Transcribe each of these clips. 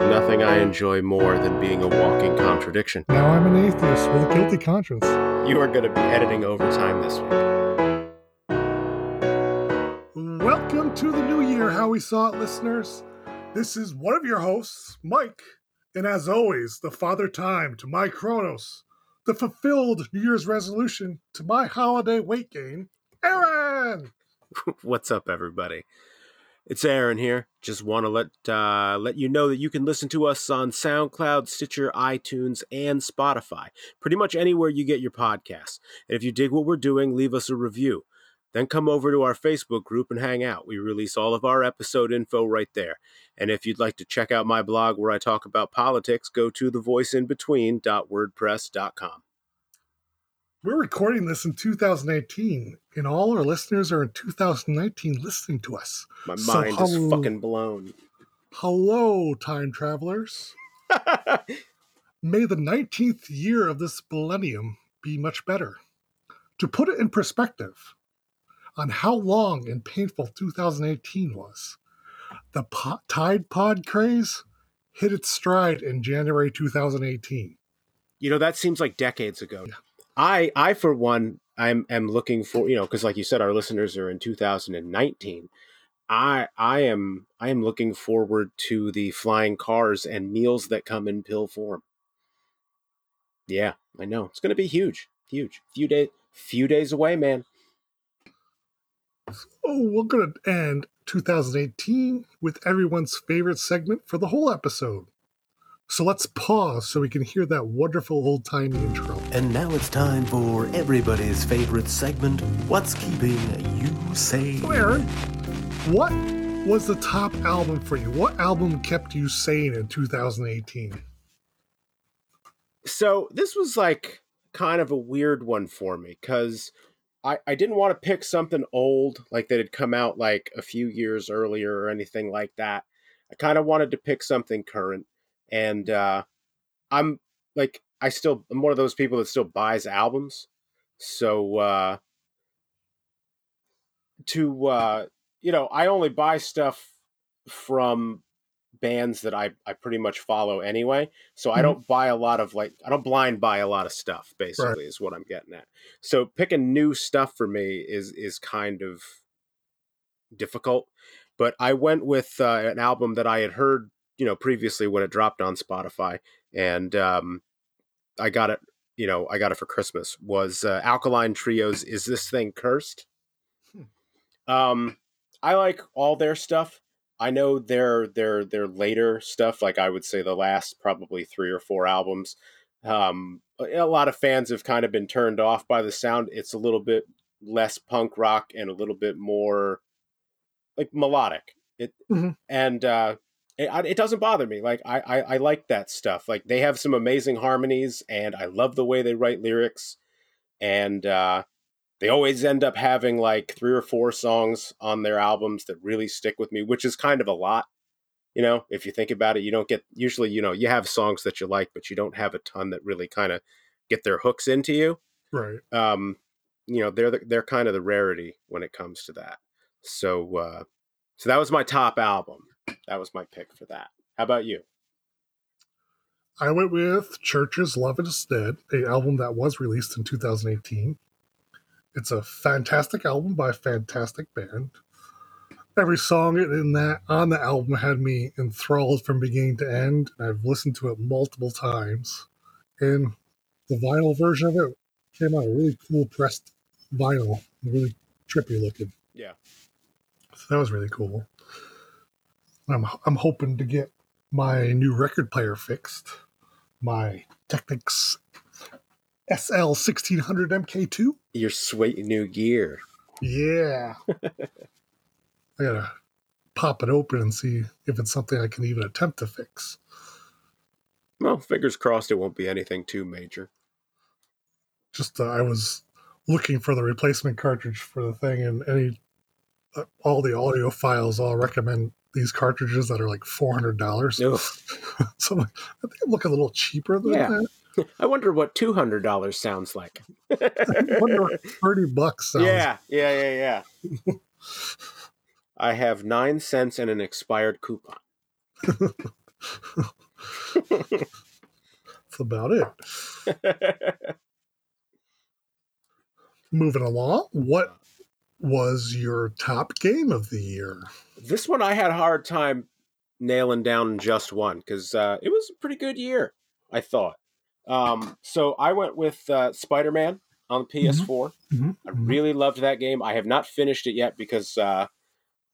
Nothing I enjoy more than being a walking contradiction. Now I'm an atheist with a guilty conscience. You are going to be editing overtime this week. Welcome to the new year, How We Saw It listeners. This is one of your hosts, Mike. And as always, the father time to my Kronos, the fulfilled New Year's resolution to my holiday weight gain, Aaron. What's up, everybody? It's Aaron here. Just want to let uh, let you know that you can listen to us on SoundCloud, Stitcher, iTunes, and Spotify. Pretty much anywhere you get your podcasts. And if you dig what we're doing, leave us a review. Then come over to our Facebook group and hang out. We release all of our episode info right there. And if you'd like to check out my blog where I talk about politics, go to thevoiceinbetween.wordpress.com. We're recording this in 2018, and all our listeners are in 2019 listening to us. My mind so, is fucking blown. Hello, time travelers. May the 19th year of this millennium be much better. To put it in perspective on how long and painful 2018 was, the po- Tide Pod craze hit its stride in January 2018. You know, that seems like decades ago. Yeah. I I for one I'm am looking for you know because like you said our listeners are in 2019. I I am I am looking forward to the flying cars and meals that come in pill form. Yeah, I know it's going to be huge, huge. Few days, few days away, man. Oh, we're going to end 2018 with everyone's favorite segment for the whole episode. So let's pause so we can hear that wonderful old timey intro. And now it's time for everybody's favorite segment What's Keeping You Sane? So Aaron, what was the top album for you? What album kept you sane in 2018? So this was like kind of a weird one for me because I, I didn't want to pick something old like that had come out like a few years earlier or anything like that. I kind of wanted to pick something current and uh, I'm like I still I'm one of those people that still buys albums. So uh, to uh, you know, I only buy stuff from bands that I, I pretty much follow anyway. So mm-hmm. I don't buy a lot of like I don't blind buy a lot of stuff, basically, right. is what I'm getting at. So picking new stuff for me is is kind of difficult. But I went with uh, an album that I had heard you know previously when it dropped on Spotify, and um, I got it. You know, I got it for Christmas. Was uh, Alkaline Trio's? Is this thing cursed? Hmm. Um, I like all their stuff. I know their their their later stuff, like I would say the last probably three or four albums. Um, a lot of fans have kind of been turned off by the sound. It's a little bit less punk rock and a little bit more like melodic. It mm-hmm. and uh, it, it doesn't bother me. Like I, I, I like that stuff. Like they have some amazing harmonies, and I love the way they write lyrics. And uh, they always end up having like three or four songs on their albums that really stick with me, which is kind of a lot. You know, if you think about it, you don't get usually, you know, you have songs that you like, but you don't have a ton that really kind of get their hooks into you. Right. Um, you know, they're the, they're kind of the rarity when it comes to that. So, uh, so that was my top album that was my pick for that. How about you? I went with CHVRCHES Love Is Dead, a album that was released in 2018. It's a fantastic album by a fantastic band. Every song in that on the album had me enthralled from beginning to end. I've listened to it multiple times. And the vinyl version of it came out a really cool pressed vinyl, really trippy looking. Yeah. So that was really cool. I'm I'm hoping to get my new record player fixed. My Technics SL sixteen hundred MK2. Your sweet new gear. Yeah. I gotta pop it open and see if it's something I can even attempt to fix. Well, fingers crossed it won't be anything too major. Just uh, I was looking for the replacement cartridge for the thing, and any uh, all the audiophiles all recommend these cartridges that are like four hundred dollars. so I think I'm looking a little cheaper than yeah. that. I wonder what two hundred dollars sounds like. I wonder what thirty bucks sounds. Yeah, yeah, yeah, yeah. I have nine cents and an expired coupon. That's about it. Moving along, what was your top game of the year? This one I had a hard time nailing down just one because uh, it was a pretty good year, I thought. Um, so I went with uh, Spider Man on the PS4. Mm-hmm. I really loved that game. I have not finished it yet because uh,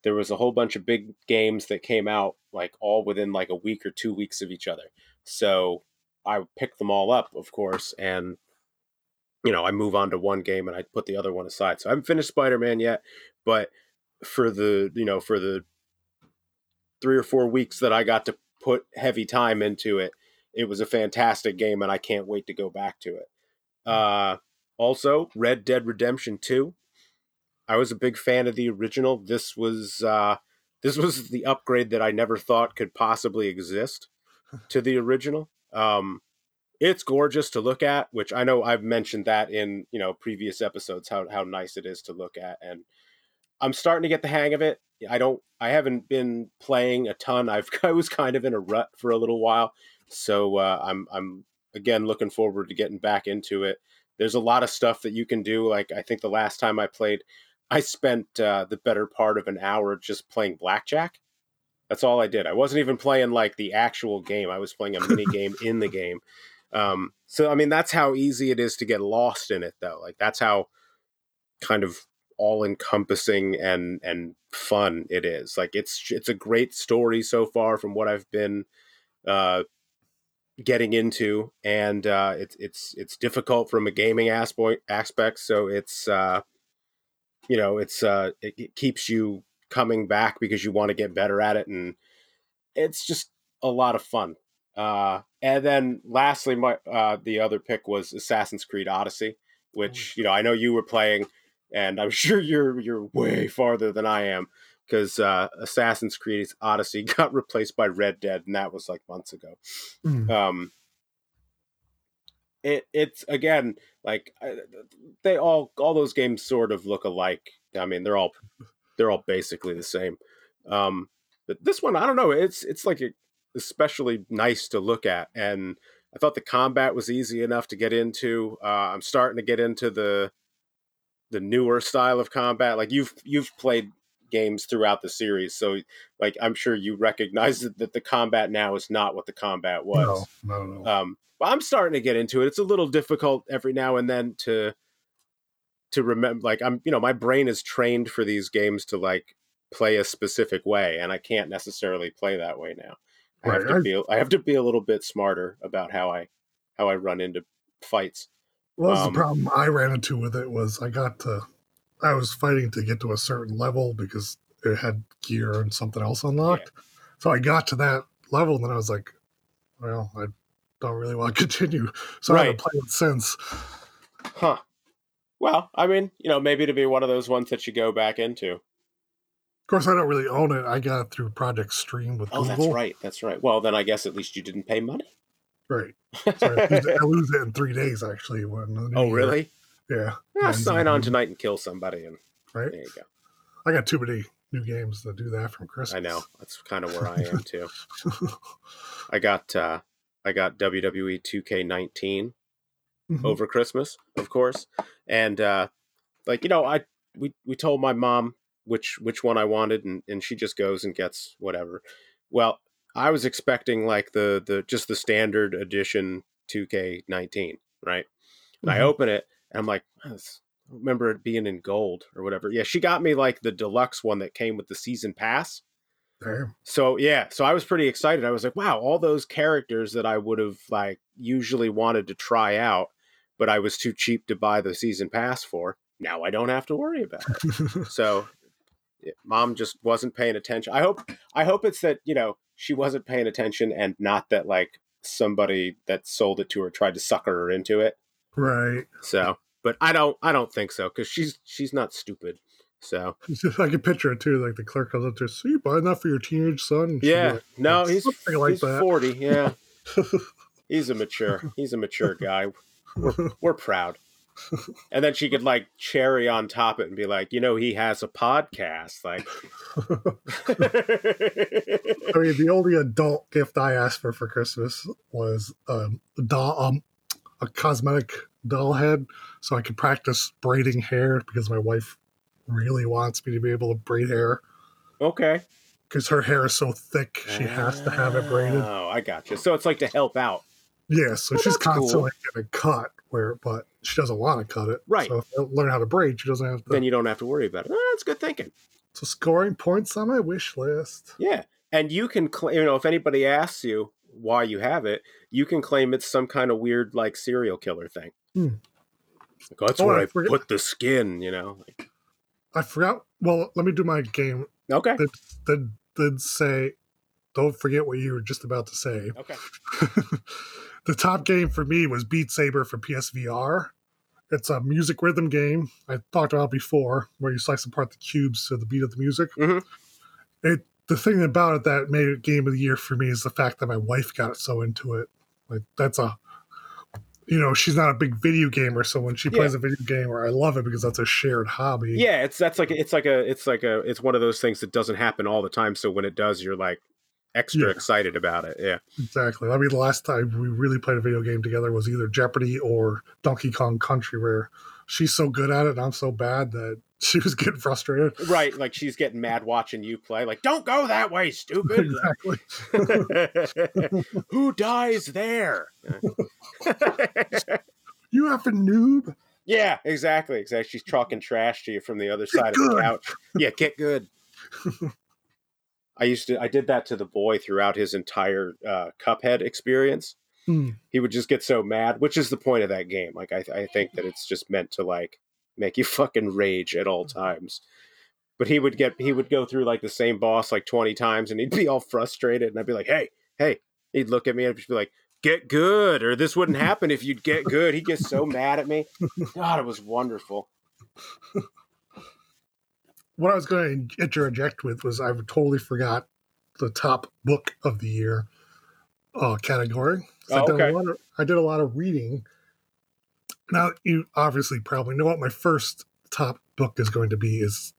there was a whole bunch of big games that came out like all within like a week or two weeks of each other. So I picked them all up, of course, and you know I move on to one game and I put the other one aside. So I haven't finished Spider Man yet, but for the you know for the three or four weeks that I got to put heavy time into it, it was a fantastic game, and I can't wait to go back to it. Uh, also, Red Dead Redemption Two. I was a big fan of the original. This was uh, this was the upgrade that I never thought could possibly exist to the original. Um, it's gorgeous to look at, which I know I've mentioned that in you know previous episodes how how nice it is to look at, and I'm starting to get the hang of it. I don't I haven't been playing a ton. I've I was kind of in a rut for a little while, so uh, I'm I'm again looking forward to getting back into it. There's a lot of stuff that you can do. Like I think the last time I played, I spent uh, the better part of an hour just playing blackjack. That's all I did. I wasn't even playing like the actual game. I was playing a mini game in the game. Um, so I mean, that's how easy it is to get lost in it, though. Like that's how kind of all encompassing and and fun it is. Like it's it's a great story so far from what I've been uh, getting into, and uh, it's it's it's difficult from a gaming aspect aspect. So it's uh, you know it's uh, it, it keeps you coming back because you want to get better at it, and it's just a lot of fun. Uh, and then lastly, my uh, the other pick was Assassin's Creed Odyssey, which you know I know you were playing, and I'm sure you're you're way farther than I am because uh, Assassin's Creed Odyssey got replaced by Red Dead, and that was like months ago. Mm. Um, it it's again like they all all those games sort of look alike. I mean, they're all they're all basically the same. Um, but this one, I don't know. It's it's like a, especially nice to look at, and I thought the combat was easy enough to get into. Uh, I'm starting to get into the the newer style of combat. Like you've you've played games throughout the series, so like I'm sure you recognize that, the combat now is not what the combat was. No, no, no. Um, but I'm starting to get into it. It's a little difficult every now and then to to remember. Like I'm, you know, my brain is trained for these games to like play a specific way, and I can't necessarily play that way now. I have to be I have to be a little bit smarter about how I how I run into fights. Well, that's Um, the problem I ran into with it was I got to, I was fighting to get to a certain level because it had gear and something else unlocked. So I got to that level and then I was like, well, I don't really want to continue. So I haven't played it since. Huh. Well, I mean, you know, maybe to be one of those ones that you go back into. Of course, I don't really own it. I got it through Project Stream with Oh, Google. that's right. That's right. Well, then I guess at least you didn't pay money. Right. So I, lose it, I lose it in three days, actually. Oh, year- really? Yeah. Yeah, sign on tonight and kill somebody, and Right. there you go. I got too many new games to do that from Christmas. I know that's kind of where I am too. I got uh, I got WWE 2K19 Mhm. over Christmas, of course, and uh, like you know, I we we told my mom which which one I wanted, and and she just goes and gets whatever. Well, I was expecting like the the just the standard edition 2K19, right? And I Mhm. open it and I'm like, "Oh, I remember it being in gold or whatever. Yeah, she got me like the deluxe one that came with the season pass. Damn. So yeah, so I was pretty excited. I was like, wow, all those characters that I would have like usually wanted to try out, but I was too cheap to buy the season pass for. Now I don't have to worry about it. so mom just wasn't paying attention. I hope I hope it's that, you know, she wasn't paying attention and not that like somebody that sold it to her tried to sucker her into it. right. So, but I don't I don't think so cuz she's she's not stupid. So, I can picture it too. Like the clerk comes up to her, so you buying that for your teenage son? And she'll be yeah. like, No, he's something like he's that. 40, yeah. He's a mature. He's a mature guy. We're, we're proud. And then she could like cherry on top it and be like, you know, he has a podcast. Like, I mean, the only adult gift I asked for for Christmas was um, a doll, um, a cosmetic doll head, so I could practice braiding hair because my wife really wants me to be able to braid hair. Okay. Because her hair is so thick, she has to have it braided. Oh, I got you. So it's like to help out. Yeah, so Well, she's that's cool. constantly getting cut, where but she doesn't want to cut it. Right. So if learn how to braid, she doesn't have to. Then you don't have to worry about it. Oh, that's good thinking. so scoring points on my wish list. Yeah. And you can claim, you know, if anybody asks you why you have it, you can claim it's some kind of weird, like, serial killer thing. Hmm. Like, oh, that's Oh, where I I put the skin, you know? Like, I forgot. Well, let me do my game. okay. That did say, don't forget what you were just about to say. Okay. the top game for me was Beat Saber for PSVR. It's a music rhythm game I talked about before, where you slice apart the cubes to the beat of the music. Mhm. It the thing about it that made it game of the year for me is the fact that my wife got so into it. Like that's a, you know, she's not a big video gamer, so when she plays a video game, or I love it because that's a shared hobby. Yeah, it's that's like it's like a it's like a it's one of those things that doesn't happen all the time. So when it does, you're like extra Yeah. excited about it. Yeah. Exactly. I mean, the last time we really played a video game together was either Jeopardy or Donkey Kong Country, where she's so good at it and I'm so bad that she was getting frustrated. Right. Like she's getting mad watching you play. Like, don't go that way, stupid. exactly. Who dies there? You effing noob. yeah, exactly. Exactly. She's talking trash to you from the other side of the couch. Yeah, get good. I used to. I did that to the boy throughout his entire uh, Cuphead experience. Hmm. He would just get so mad, which is the point of that game. Like, I, I think that it's just meant to like make you fucking rage at all times. But he would get he would go through like the same boss like twenty times, and he'd be all frustrated, and I'd be like, "Hey, hey!" He'd look at me and just be like, "Get good," or "This wouldn't happen if you'd get good." He gets so mad at me. God, it was wonderful. What I was going to interject with was I totally forgot the top book of the year uh, category. So I, Oh, did okay. a lot of, I did a lot of reading. Now, you obviously probably know what my first top book is going to be is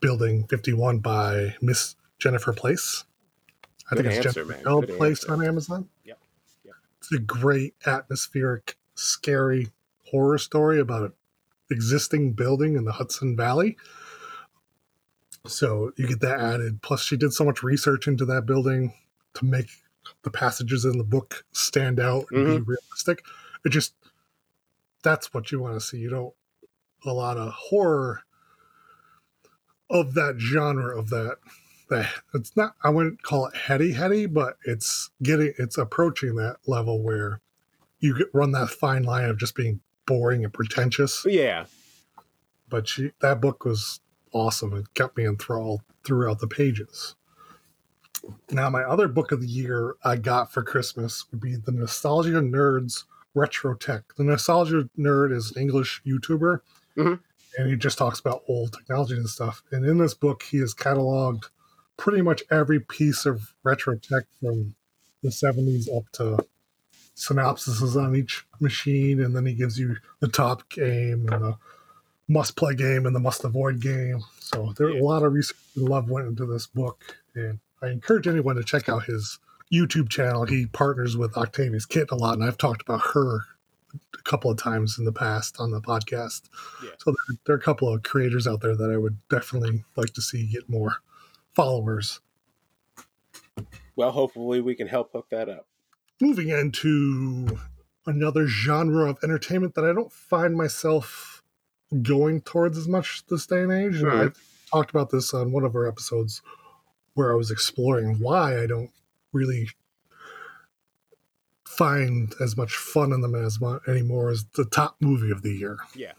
Building 51 by Miss Jennifer Place. I Good think it's answer, Jennifer. L. Place answer. on Amazon. Yep. Yep. It's a great atmospheric, scary horror story about an existing building in the Hudson Valley. So you get that added. Plus, she did so much research into that building to make the passages in the book stand out and be mm-hmm. realistic. It just that's what you want to see. You don't a lot of horror of that genre of that that it's not I wouldn't call it heady heady, but it's getting it's approaching that level where you get, run that fine line of just being boring and pretentious. Yeah, But she that book was awesome. It kept me enthralled throughout the pages. Now, my other book of the year I got for Christmas would be the Nostalgia Nerds Retro Tech. The Nostalgia Nerd is an English YouTuber, Mhm. and he just talks about old technology and stuff. And in this book, he has cataloged pretty much every piece of retro tech from the 70s up to synopsises on each machine, and then he gives you the top game and the must play game and the must avoid game. So there Yeah. a lot of research and love went into this book, and I encourage anyone to check out his YouTube channel. He partners with Octavius Kit a lot, and I've talked about her a couple of times in the past on the podcast. Yeah. So there, there are a couple of creators out there that I would definitely like to see get more followers. well, hopefully we can help hook that up. moving into another genre of entertainment that I don't find myself going towards as much this day and age. And I talked about this on one of our episodes where I was exploring why I don't really find as much fun in them as much anymore as the top movie of the year. Yeah.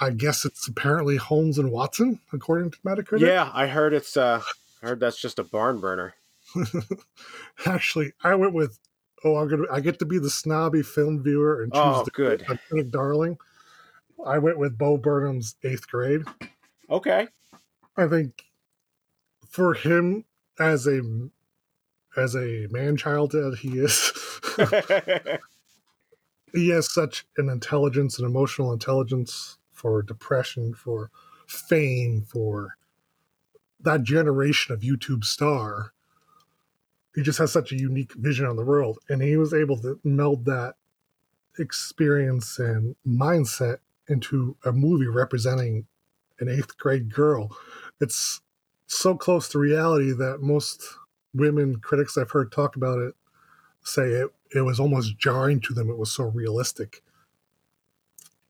I guess it's apparently Holmes and Watson, according to Metacritic. Yeah, I heard it's uh I heard that's just a barn burner. Actually, I went with oh, I'm gonna I get to be the snobby film viewer and choose Oh, the good. critic darling. I went with Bo Burnham's Eighth Grade. Okay. I think for him as a as a man child that he is, he has such an intelligence and emotional intelligence for depression, for fame, for that generation of YouTube star. He just has such a unique vision on the world, and he was able to meld that experience and mindset into a movie representing an eighth grade girl. It's so close to reality that most women critics I've heard talk about it say it, it was almost jarring to them. It was so realistic.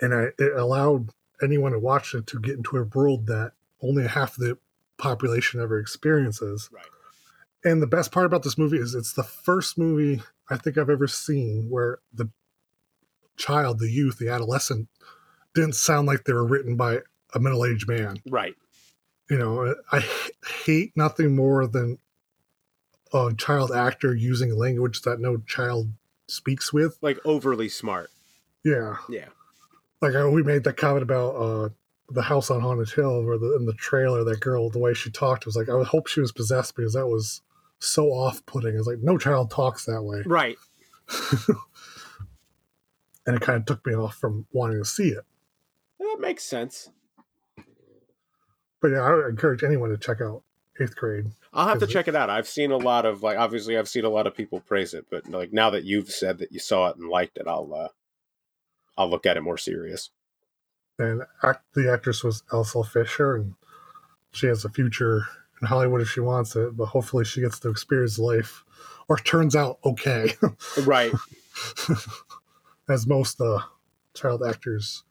And I, it allowed anyone who watched it to get into a world that only half the population ever experiences. Right. And the best part about this movie is it's the first movie I think I've ever seen where the child, the youth, the adolescent didn't sound like they were written by a middle aged man. Right. You know, I hate nothing more than a child actor using language that no child speaks with. Like overly smart. Yeah. Yeah. Like I, we made that comment about uh, the house on Haunted Hill, where the, in the trailer, that girl, the way she talked was like, I would hope she was possessed because that was so off putting. It's like, no child talks that way. Right. and it kind of took me off from wanting to see it. That makes sense. But yeah, I would encourage anyone to check out eighth grade. I'll have to check it out. I've seen a lot of like obviously I've seen a lot of people praise it, but like now that you've said that you saw it and liked it, I'll uh I'll look at it more serious. And act, the actress was Elsa Fisher, and she has a future in Hollywood if she wants it. But hopefully, she gets to experience life, or turns out okay, Right. as most uh, child actors.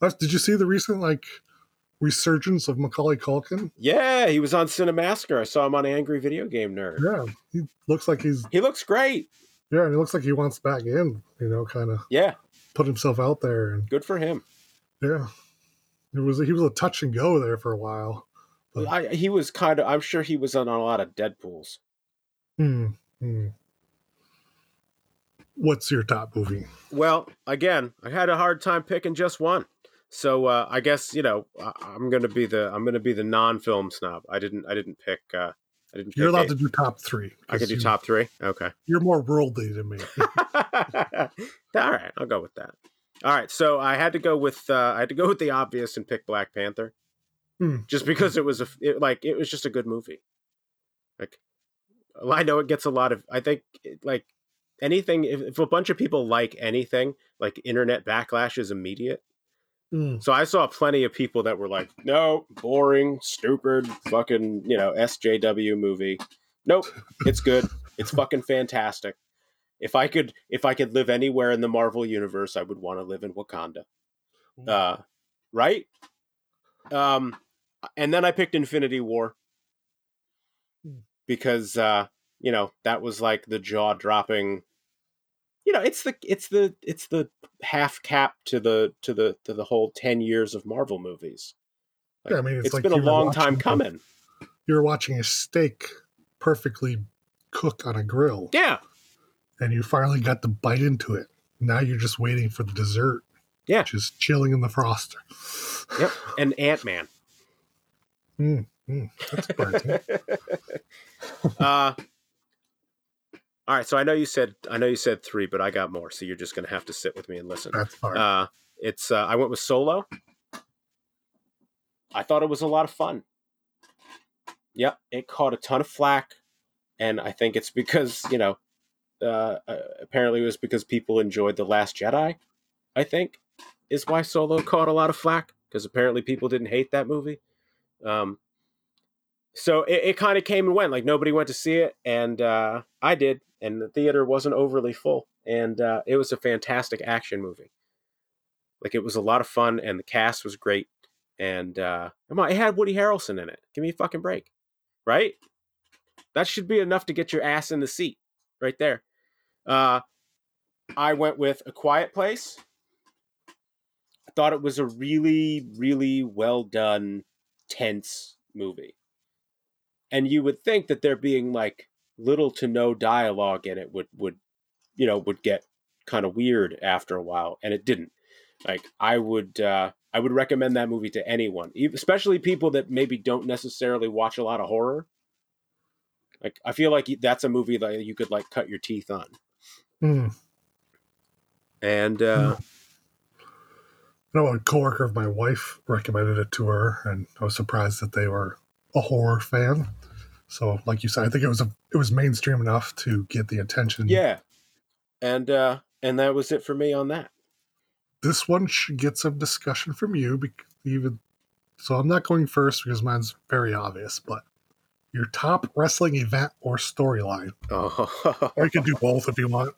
Uh, Did you see the recent like resurgence of Macaulay Culkin? Yeah, he was on Cinemassacre. I saw him on Angry Video Game Nerd. Yeah, he looks like he's He looks great. yeah, and he looks like he wants back in. You know, kind of Yeah, put himself out there, and good for him. yeah, it was he was a touch and go there for a while. I, he was kind of. I'm sure he was on a lot of Deadpool's. Hmm. hmm. What's your top movie? Well, again, I had a hard time picking just one. So uh, I guess you know I, I'm gonna be the I'm gonna be the non-film snob. I didn't I didn't pick. Uh, I didn't. You're allowed eight. to do top three. I could do you- top three. Okay. You're more worldly than me. All right, I'll go with that. All right, so I had to go with uh, I had to go with the obvious and pick Black Panther, Hmm. just because it was a it, like it was just a good movie. Like, I know it gets a lot of I think it, like anything if, if a bunch of people like anything like internet backlash is immediate. Hmm. So I saw plenty of people that were like, "No, boring, stupid, fucking you know SJW movie." Nope, it's good. It's fucking fantastic. If I could, if I could live anywhere in the Marvel universe, I would want to live in Wakanda. Uh, right? Um, and then I picked Infinity War because uh, you know that was like the jaw dropping. You know, it's the it's the it's the half cap to the to the to the whole ten years of Marvel movies. Like, Yeah, I mean, it's it's like been a long time coming. You're watching a steak perfectly cook on a grill, Yeah, and you finally got to bite into it. Now you're just waiting for the dessert. Yeah. Just chilling in the froster. yep. And Ant Man. That's surprising. uh, all right. So I know you said I know you said three, but I got more. So you're just gonna have to sit with me and listen. That's fine. Uh, it's uh, I went with Solo. I thought it was a lot of fun. Yep, it caught a ton of flack, and I think it's because you know, uh, uh, apparently it was because people enjoyed the Last Jedi. I think is why Solo caught a lot of flack because apparently people didn't hate that movie. Um, so it, it kind of came and went. Like nobody went to see it, and uh, I did, and the theater wasn't overly full, and uh, it was a fantastic action movie. Like it was a lot of fun, and the cast was great, and uh, it had Woody Harrelson in it. Give me a fucking break, right? That should be enough to get your ass in the seat, right there. Uh, I went with A Quiet Place. I thought it was a really, really well done, tense movie. And you would think that there being like little to no dialogue in it would would you know would get kind of weird after a while, and it didn't. Like I would uh, I would recommend that movie to anyone, especially people that maybe don't necessarily watch a lot of horror. Like I feel like that's a movie that you could like cut your teeth on. Hmm. And uh, You know, a coworker of my wife recommended it to her, and I was surprised that they were a horror fan. So, like you said, I think it was a it was mainstream enough to get the attention. yeah, and uh, and that was it for me on that. This one should get some discussion from you, even so. I'm not going first because mine's very obvious. But your top wrestling event or storyline, Oh, or you can do both if you want.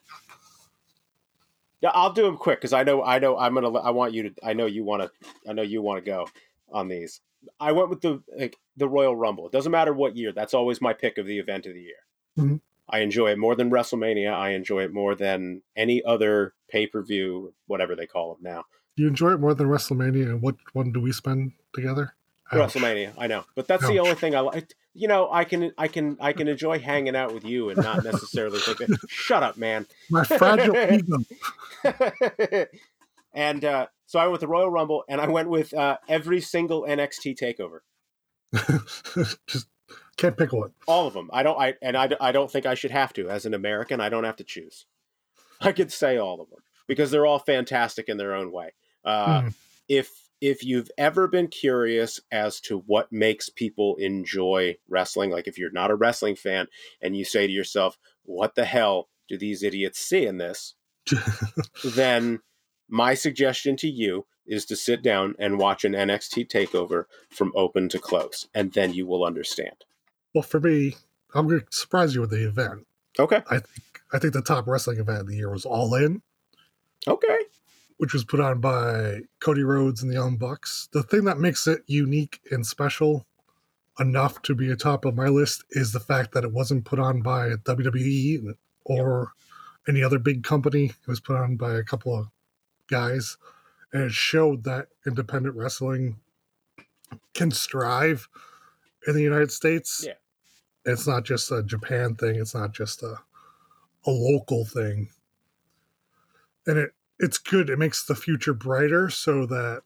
Yeah, I'll do them quick because I know I know I'm gonna I want you to I know you want to I know you want to go on these. I went with the like the Royal Rumble. It doesn't matter what year. That's always my pick of the event of the year. Mhm. I enjoy it more than WrestleMania. I enjoy it more than any other pay per view, whatever they call them now. You enjoy it more than WrestleMania? And what one do we spend together? Ouch. WrestleMania, I know, but that's the only thing I like. You know, I can, I can, I can enjoy hanging out with you and not necessarily think. Shut up, man. My fragile ego. and uh, so I went with the Royal Rumble, and I went with uh, every single NXT Takeover, Just can't pick one. all of them. I don't, I and I, I don't think I should have to. As an American, I don't have to choose. I could say all of them because they're all fantastic in their own way. Uh, Hmm. If if you've ever been curious as to what makes people enjoy wrestling, like if you're not a wrestling fan and you say to yourself, "What the hell do these idiots see in this?" then my suggestion to you is to sit down and watch an NXT takeover from open to close, and then you will understand. well, for me, I'm going to surprise you with the event. Okay. I think I think the top wrestling event of the year was All In, Okay. Which was put on by Cody Rhodes and the Young Bucks. The thing that makes it unique and special enough to be atop of my list is the fact that it wasn't put on by WWE or any other big company. It was put on by a couple of guys, and it showed that independent wrestling can strive in the United States. Yeah. It's not just a Japan thing. It's not just a a local thing. And it it's good. It makes the future brighter so that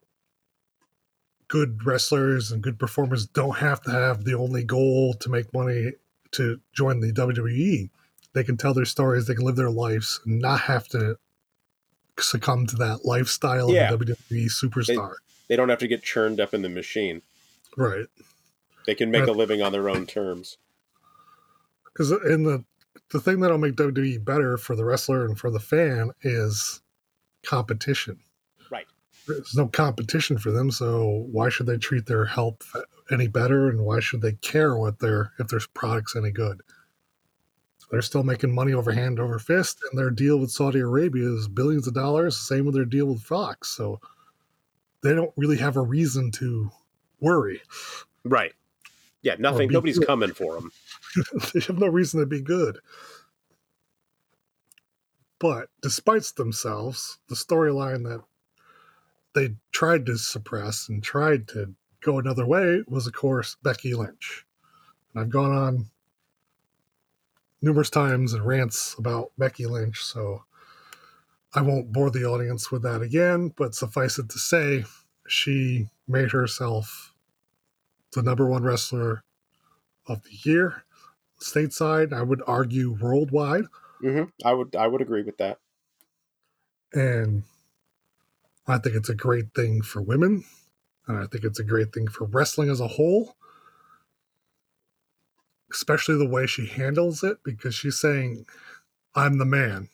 good wrestlers and good performers don't have to have the only goal to make money to join the WWE. They can tell their stories, they can live their lives and not have to succumb to that lifestyle Yeah. of a WWE superstar. They don't have to get churned up in the machine. right. They can make a living on their own terms. Because in the the thing that'll make WWE better for the wrestler and for the fan is competition. Right. There's no competition for them, so why should they treat their health any better, and why should they care what their if their product's any good? They're still making money over hand over fist, and their deal with Saudi Arabia is billions of dollars. Same with their deal with Fox, so they don't really have a reason to worry. Right. Yeah, nothing. Nobody's good. coming for them. they have no reason to be good. But despite themselves, the storyline that they tried to suppress and tried to go another way was, of course, Becky Lynch. And I've gone on numerous times and rants about Becky Lynch, so I won't bore the audience with that again. But suffice it to say, she made herself the number one wrestler of the year stateside. I would argue worldwide. Hmm I would. I would agree with that. And I think it's a great thing for women. And I think it's a great thing for wrestling as a whole. Especially the way she handles it, because she's saying, I'm the man.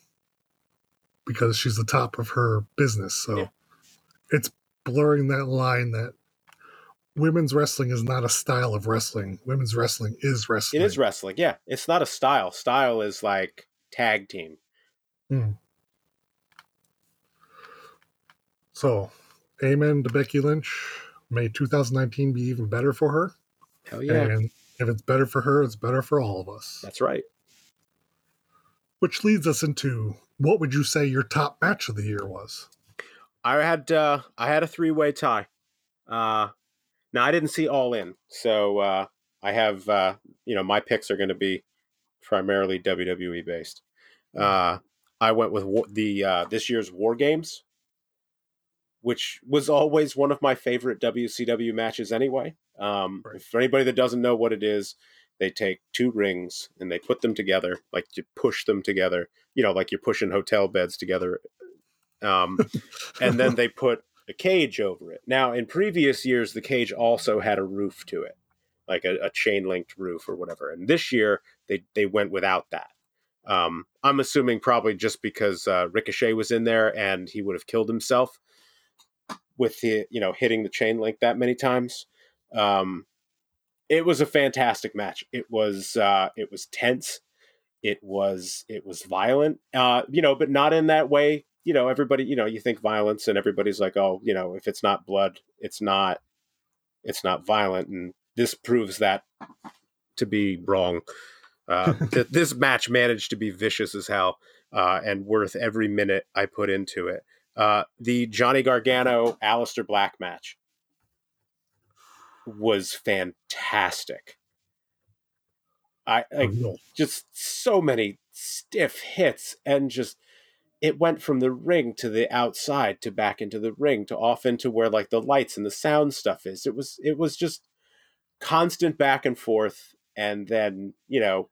Because she's the top of her business. So Yeah. it's blurring that line that women's wrestling is not a style of wrestling. Women's wrestling is wrestling. It is wrestling. Yeah, it's not a style. Style is like tag team. So, amen to Becky Lynch. May 2019 be even better for her. Hell yeah, And if it's better for her, it's better for all of us. that's right. Which leads us into what would you say your top match of the year was? I had uh, I had a three way tie. Uh, now I didn't see All In, so uh, I have uh, you know my picks are going to be primarily WWE based. Uh, I went with wa- the uh, this year's War Games, which was always one of my favorite WCW matches anyway. Um, Right. For anybody that doesn't know what it is, they take two rings and they put them together, like you push them together, you know, like you're pushing hotel beds together Um, and then they put a cage over it. Now, in previous years, the cage also had a roof to it, like a, a chain linked roof or whatever. And this year, they they went without that. Um, I'm assuming probably just because uh, Ricochet was in there and he would have killed himself with the you know hitting the chain link that many times. Um, it was a fantastic match. It was uh, it was tense. It was it was violent. Uh, you know, but not in that way. You know, everybody. You know, you think violence, and everybody's like, oh, you know, if it's not blood, it's not it's not violent, and this proves that to be wrong. Uh, th- this match managed to be vicious as hell uh, and worth every minute I put into it. Uh, the Johnny Gargano Aleister Black match was fantastic. I like just so many stiff hits and just it went from the ring to the outside to back into the ring to off into where like the lights and the sound stuff is. It was it was just constant back and forth and then, you know,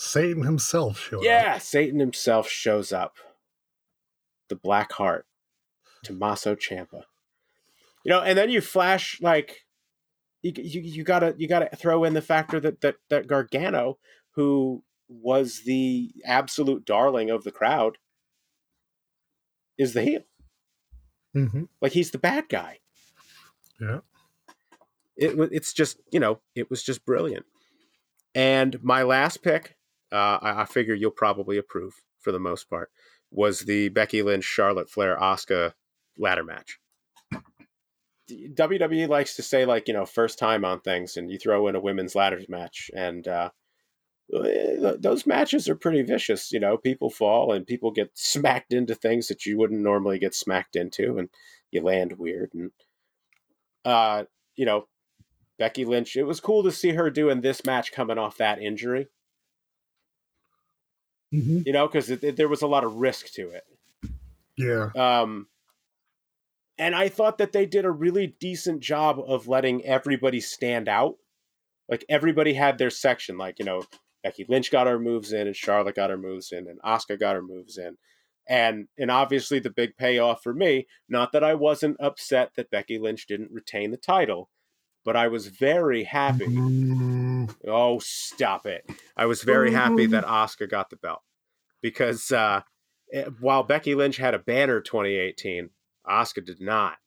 Satan himself shows yeah, up. Satan himself shows up. The Black Heart, Tommaso Ciampa. You know, and then you flash like you, you you gotta you gotta throw in the factor that that that Gargano, who was the absolute darling of the crowd, is the heel. Mm-hmm. Like he's the bad guy. Yeah. It it's just you know it was just brilliant. And my last pick, uh, I, I figure you'll probably approve for the most part, was the Becky Lynch Charlotte Flair Asuka ladder match. WWE likes to say like you know first time on things, and you throw in a women's ladders match, and uh, eh, those matches are pretty vicious. You know, people fall and people get smacked into things that you wouldn't normally get smacked into, and you land weird. And uh, you know, Becky Lynch. It was cool to see her doing this match coming off that injury. Mm-hmm. You know, because there was a lot of risk to it. Yeah. Um, and I thought that they did a really decent job of letting everybody stand out. Like everybody had their section. Like you know, Becky Lynch got her moves in, and Charlotte got her moves in, and Asuka got her moves in, and and obviously the big payoff for me. Not that I wasn't upset that Becky Lynch didn't retain the title, but I was very happy. Mm-hmm. Oh, stop it! I was very happy that Asuka got the belt because uh, eh, while Becky Lynch had a banner 2018 Asuka did not.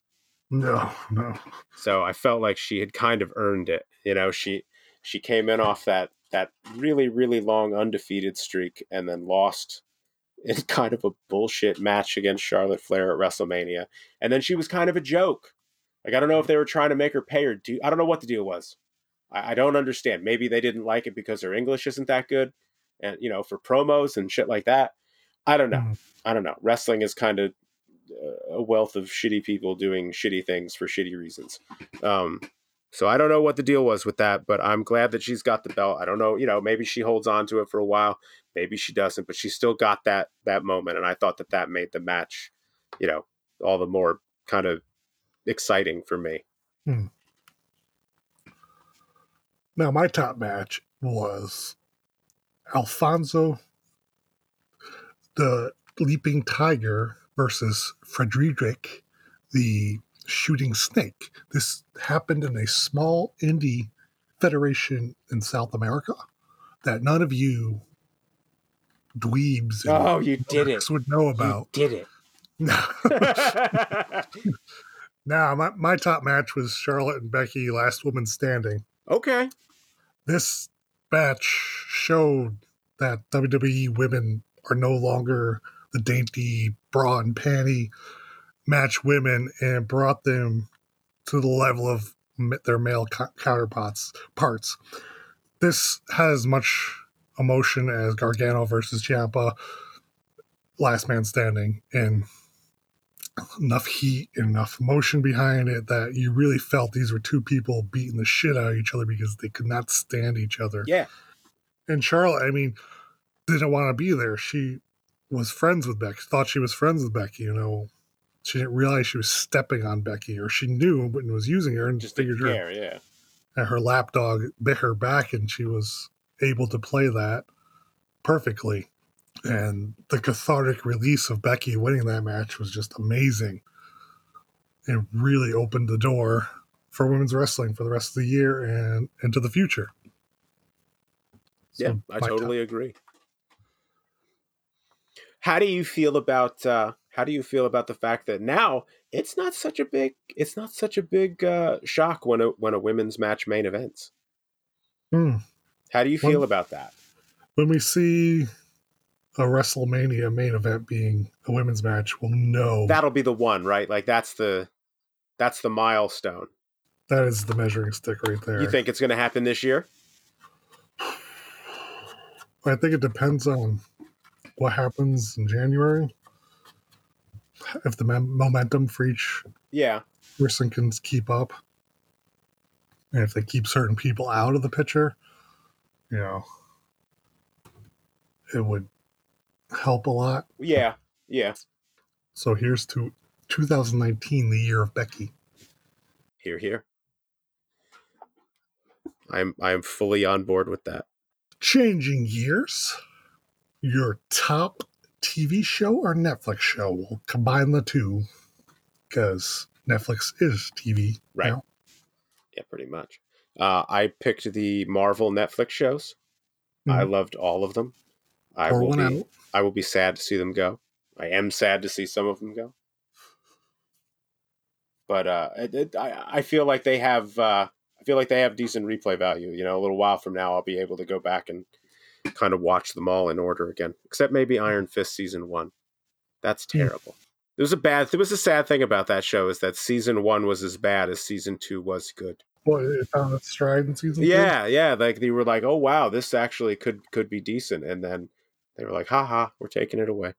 No, no. So I felt like she had kind of earned it. You know, she she came in off that that really really long undefeated streak and then lost in kind of a bullshit match against Charlotte Flair at WrestleMania. And then she was kind of a joke. Like I don't know if they were trying to make her pay her due. I don't know what the deal was. I, I don't understand. Maybe they didn't like it because her English isn't that good, and you know for promos and shit like that. I don't know. Mm. I don't know. Wrestling is kind of a wealth of shitty people doing shitty things for shitty reasons. Um, so I don't know what the deal was with that, but I'm glad that she's got the belt. I don't know, you know, maybe she holds on to it for a while, maybe she doesn't, but she still got that that moment, and I thought that that made the match, you know, all the more kind of exciting for me. Hmm. Now my top match was Alfonso, the Leaping Tiger versus Frederick, the shooting snake. This happened in a small indie federation in South America that none of you dweebs oh you did it would know about you did it now my, my top match was charlotte and becky last woman standing okay this match showed that wwe women are no longer the dainty bra and panty match women and brought them to the level of their male counterparts parts. This has as much emotion as Gargano versus Ciampa, Last Man Standing, and enough heat and enough motion behind it that you really felt these were two people beating the shit out of each other because they could not stand each other. Yeah. And Charlotte, I mean, didn't want to be there. She was friends with Becky, thought she was friends with Becky, you know. She didn't realize she was stepping on Becky, or she knew but was using her and just figured her. Care, yeah. And her lapdog bit her back, and she was able to play that perfectly. And the cathartic release of Becky winning that match was just amazing. It really opened the door for women's wrestling for the rest of the year and into the future. So yeah, I totally top. agree. How do you feel about uh, how do you feel about the fact that now it's not such a big it's not such a big uh, shock when a when a women's match main events? Hmm. How do you feel when, about that? When we see a WrestleMania main event being a women's match, we'll know that'll be the one, right? Like that's the that's the milestone. That is the measuring stick right there. You think it's going to happen this year? I think it depends on what happens in January. If the momentum for each yeah person can keep up, and if they keep certain people out of the picture, you know, it would help a lot. Yeah, yeah. So here's to 2019, the year of Becky. Here, here. I'm I'm fully on board with that. Changing gears, your top TV show or Netflix show? We'll combine the two because Netflix is TV, right? Now. Yeah, pretty much. Uh, I picked the Marvel Netflix shows. Mm-hmm. I loved all of them. I Pour will be. Out. I will be sad to see them go. I am sad to see some of them go. But uh, it, it, I, I feel like they have. Uh, I feel like they have decent replay value. You know, a little while from now, I'll be able to go back and kind of watch them all in order again, except maybe Iron Fist season one. That's hmm. terrible. Mm. There was a bad. There was a sad thing about that show is that season one was as bad as season two was good. What it found its stride in season? Yeah, two? yeah. Like they were like, oh wow, this actually could could be decent, and then they were like, haha, we're taking it away.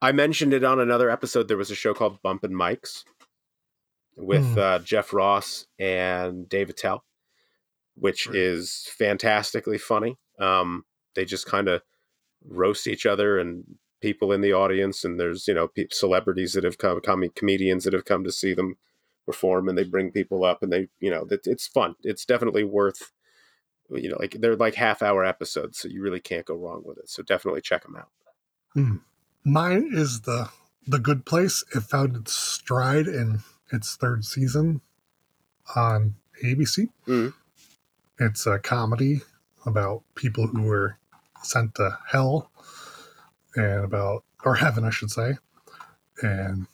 I mentioned it on another episode. There was a show called Bumping Mics with mm. uh, Jeff Ross and Dave Attell, which right. is fantastically funny. Um, they just kind of roast each other and people in the audience, and there's you know celebrities that have come, com- comedians that have come to see them perform, and they bring people up, and they you know it's fun. It's definitely worth you know like they're like half hour episodes, so you really can't go wrong with it. So definitely check them out. Hmm. Mine is the the Good Place. It found its stride in its third season on ABC. Mm-hmm. It's a comedy about people who were sent to hell and about, or heaven, I should say, and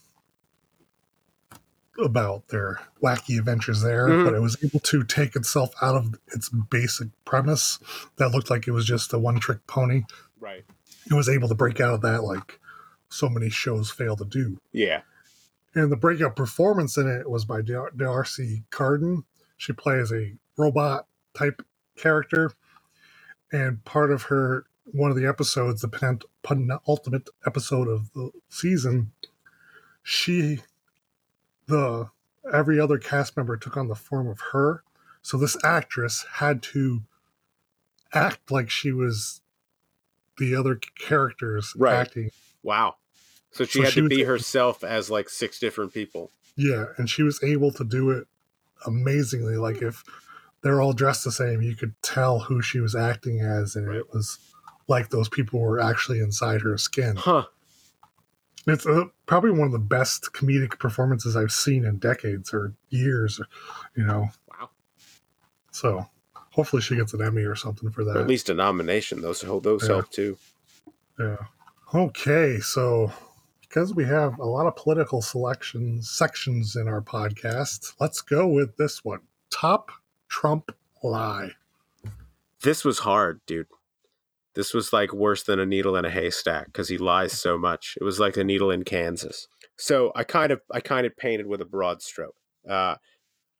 about their wacky adventures there. Mm-hmm. But it was able to take itself out of its basic premise that looked like it was just a one trick pony. Right. It was able to break out of that like so many shows fail to do. Yeah. And the breakout performance in it was by D'Arcy Carden. She plays a robot type character and part of her one of the episodes, the penultimate episode of the season, she the every other cast member took on the form of her. So this actress had to act like she was the other characters right. acting. Wow. So she so had she to be herself as like six different people. Yeah, and she was able to do it amazingly. Like if they're all dressed the same. You could tell who she was acting as, and right. it was like those people were actually inside her skin. Huh. It's uh, probably one of the best comedic performances I've seen in decades or years, or, you know. Wow. So hopefully she gets an Emmy or something for that. Or at least a nomination. Those those yeah. help too. Yeah. Okay, so because we have a lot of political selections sections in our podcast, let's go with this one. Top Trump lie. This was hard, dude. This was like worse than a needle in a haystack because he lies so much. It was like a needle in Kansas. So I kind of I kind of painted with a broad stroke. Uh,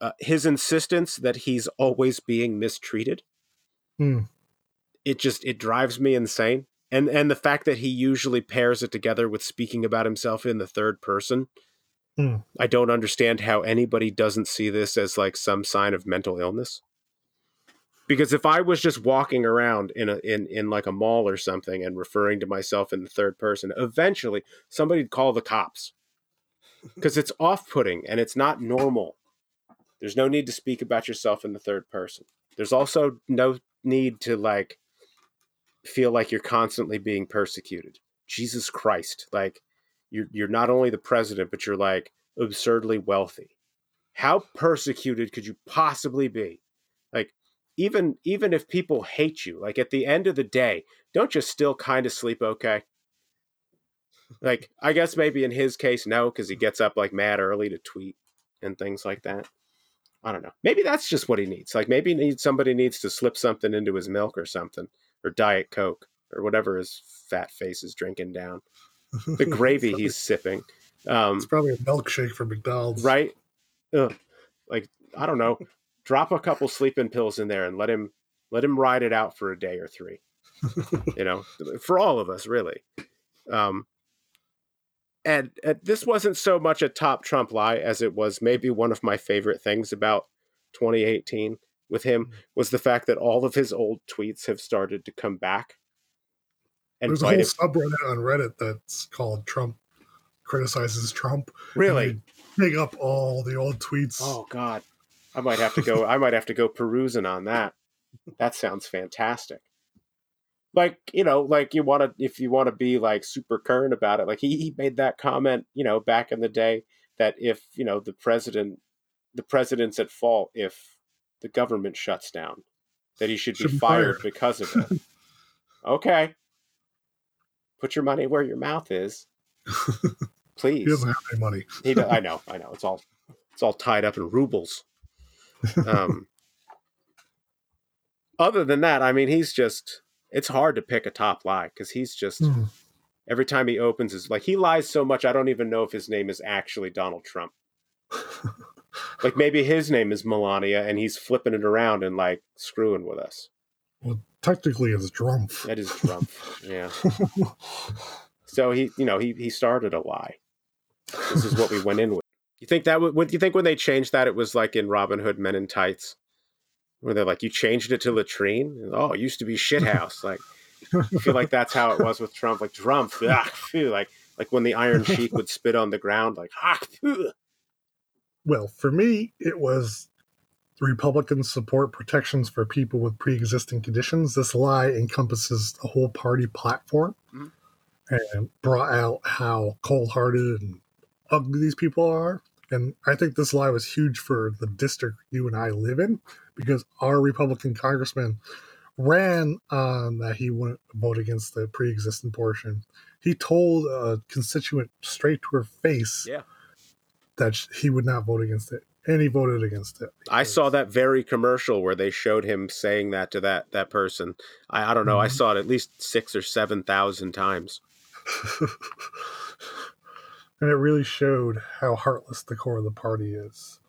uh, his insistence that he's always being mistreated. Hmm. It just it drives me insane. And and the fact that he usually pairs it together with speaking about himself in the third person Mm. I don't understand how anybody doesn't see this as like some sign of mental illness. Because if I was just walking around in a in in like a mall or something and referring to myself in the third person, eventually somebody'd call the cops. Because it's off-putting and it's not normal. There's no need to speak about yourself in the third person. There's also no need to like feel like you're constantly being persecuted. Jesus Christ, like you're you're not only the president, but you're like absurdly wealthy. How persecuted could you possibly be? Even even if people hate you, like at the end of the day, don't you still kind of sleep okay? Like I guess maybe in his case, no, because he gets up like mad early to tweet and things like that. I don't know. Maybe that's just what he needs. Like maybe needs somebody needs to slip something into his milk or something, or diet coke or whatever his fat face is drinking down. The gravy he's sipping. Um, It's probably a milkshake from McDonald's. right? Ugh. Like I don't know. Drop a couple sleeping pills in there and let him let him ride it out for a day or three. you know, for all of us, really. Um, and, and this wasn't so much a top Trump lie as it was maybe one of my favorite things about 2018 with him was the fact that all of his old tweets have started to come back. And There's a whole him- subreddit on Reddit that's called Trump criticizes Trump. really, Dig up all the old tweets. oh god, I might have to go. I might have to go perusing on that. That sounds fantastic. Like you know, like you want to if you want to be like super current about it. Like he, he made that comment, you know, back in the day that if you know the president, the president's at fault if the government shuts down, that he should, be fired. because of it. okay, put your money where your mouth is, please. he doesn't have any money. He I know, I know. It's all it's all tied up in rubles. Um, other than that, I mean, he's just it's hard to pick a top lie because he's just Hmm. every time he opens his like he lies so much I don't even know if his name is actually Donald Trump. Like maybe his name is Melania and he's flipping it around and like screwing with us. Well, technically, it's Trump. That is Trump. yeah. So he, you know, he he started a lie. This is what we went in with. You think that would? Do you think when they changed that? It was like in Robin Hood Men in Tights, where they're like, you changed it to latrine. Oh, it used to be shithouse. Like, I feel like that's how it was with Trump. Like Trump, ah, phew, like like when the Iron Sheik would spit on the ground, like ah, phew. Well, for me, it was Republicans support protections for people with pre-existing conditions. This lie encompasses the whole party platform Mhm. and brought out how cold-hearted and ugly these people are. And I think this lie was huge for the district you and I live in because our Republican congressman ran on that he wouldn't vote against the pre-existing portion. He told a constituent straight to her face Yeah. that he would not vote against it, and he voted against it. I saw that very commercial where they showed him saying that to that that person. I, I don't know. I Mhm. saw it at least six or seven thousand times. and it really showed how heartless the core of the party is.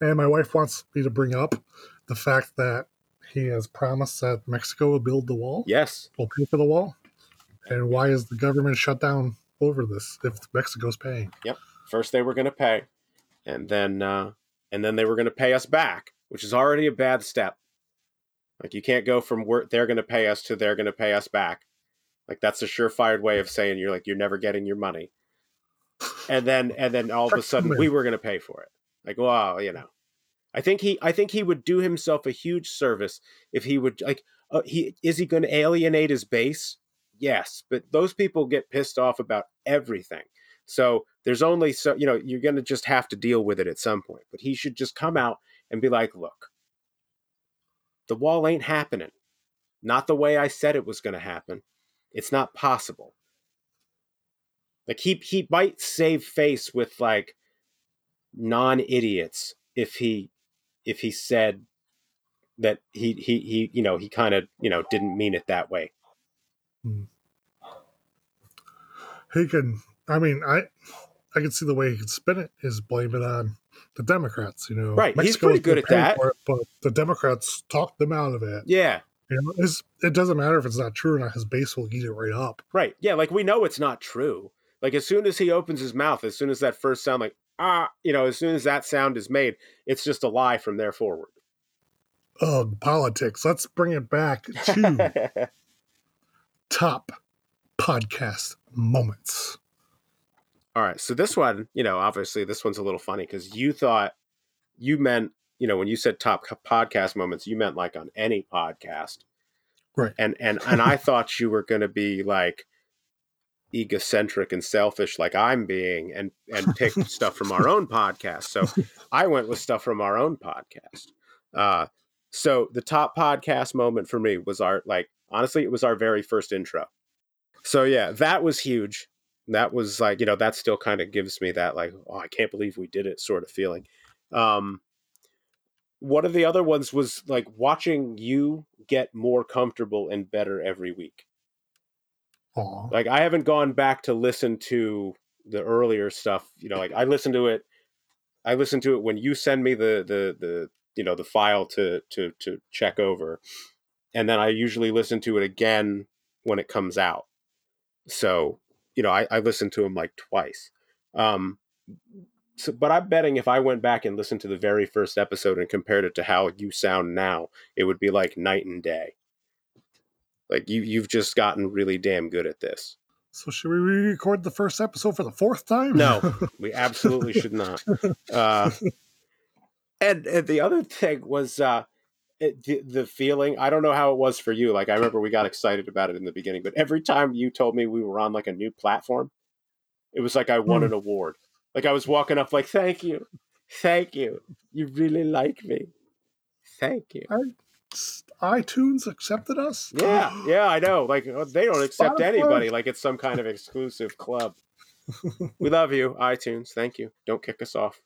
And my wife wants me to bring up the fact that he has promised that Mexico will build the wall, Yes, will pay for the wall. And why is the government shut down over this if Mexico's paying? Yep. first they were going to pay, and then uh, and then they were going to pay us back, which is already a bad step. Like you can't go from where they're going to pay us to they're going to pay us back. Like that's a surefire way of saying you're like you're never getting your money. And then and then all of a sudden we were going to pay for it. Like wow, you know. I think he I think he would do himself a huge service if he would like uh, he is he going to alienate his base? Yes, but those people get pissed off about everything. So there's only so you know you're going to just have to deal with it at some point. But he should just come out and be like, "Look, the wall ain't happening. Not the way I said it was going to happen. It's not possible." Like he he might save face with like non-idiots if he if he said that he he he you know he kind of you know didn't mean it that way. Hmm. He can. I mean, I I can see the way he could spin it is blame it on the Democrats. You know, Right, he's pretty good at that. it, but the Democrats talked them out of it. Yeah, You know, it doesn't matter if it's not true or not. His base will eat it right up. Right. Yeah, like we know it's not true. Like as soon as he opens his mouth, as soon as that first sound like ah, you know, as soon as that sound is made, it's just a lie from there forward. Ugh, politics. Let's bring it back to top podcast moments. All right. So this one, you know, obviously this one's a little funny cuz you thought you meant, you know, when you said top podcast moments, you meant like on any podcast. Right. And and and I thought you were going to be like egocentric and selfish like I'm being and and pick stuff from our own podcast. So I went with stuff from our own podcast. Uh, so the top podcast moment for me was our like honestly it was our very first intro. So yeah, that was huge. That was like you know that still kind of gives me that like oh I can't believe we did it sort of feeling. Um, one of the other ones was like watching you get more comfortable and better every week. Aw. Like I haven't gone back to listen to the earlier stuff. You know, like I listen to it. I listen to it when you send me the the the you know the file to to to check over, and then I usually listen to it again when it comes out. So you know, I, I listen to them like twice. Um, so, but I'm betting if I went back and listened to the very first episode and compared it to how you sound now, it would be like night and day. Like you, you've just gotten really damn good at this. So should we re-record the first episode for the fourth time? No, we absolutely should not. Uh, and, and the other thing was uh, it, the, the feeling. I don't know how it was for you. Like I remember we got excited about it in the beginning, but every time you told me we were on like a new platform, it was like I won Hmm. an award. Like I was walking up, like thank you, thank you. You really like me. Thank you. iTunes accepted us. Yeah, yeah, I know. Like uh, they don't accept Spotify. anybody. Like it's some kind of exclusive club. we love you, iTunes. Thank you. Don't kick us off.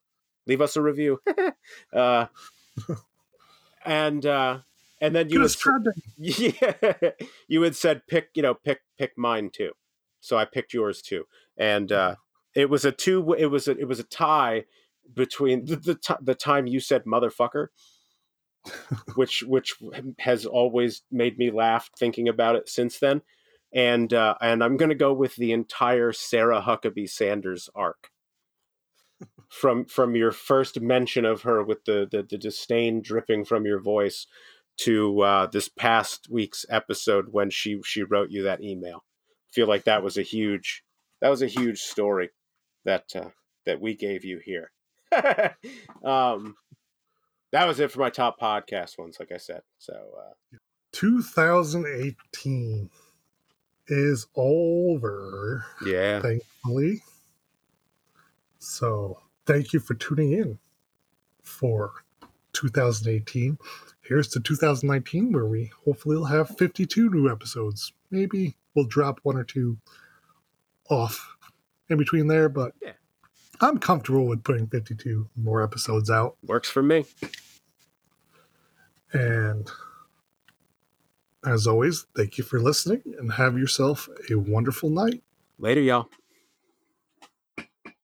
Leave us a review. uh, and uh, and then you had, yeah, you had said pick you know pick pick mine too. So I picked yours too, and uh, it was a two. It was a it was a tie between the the, ti- the time you said motherfucker which which has always made me laugh thinking about it since then. And uh, and I'm going to go with the entire Sarah Huckabee Sanders arc from from your first mention of her with the the, the disdain dripping from your voice to uh, this past week's episode when she she wrote you that email. I feel like that was a huge that was a huge story that uh, that we gave you here. um, that was it for my top podcast ones, like I said. So uh, 2018 is over, yeah, thankfully. So thank you for tuning in for 2018. Here's to 2019, where we hopefully will have 52 new episodes. Maybe we'll drop one or two off in between there, but Yeah. I'm comfortable with putting 52 more episodes out. works for me. And as always, thank you for listening and have yourself a wonderful night. Later, y'all.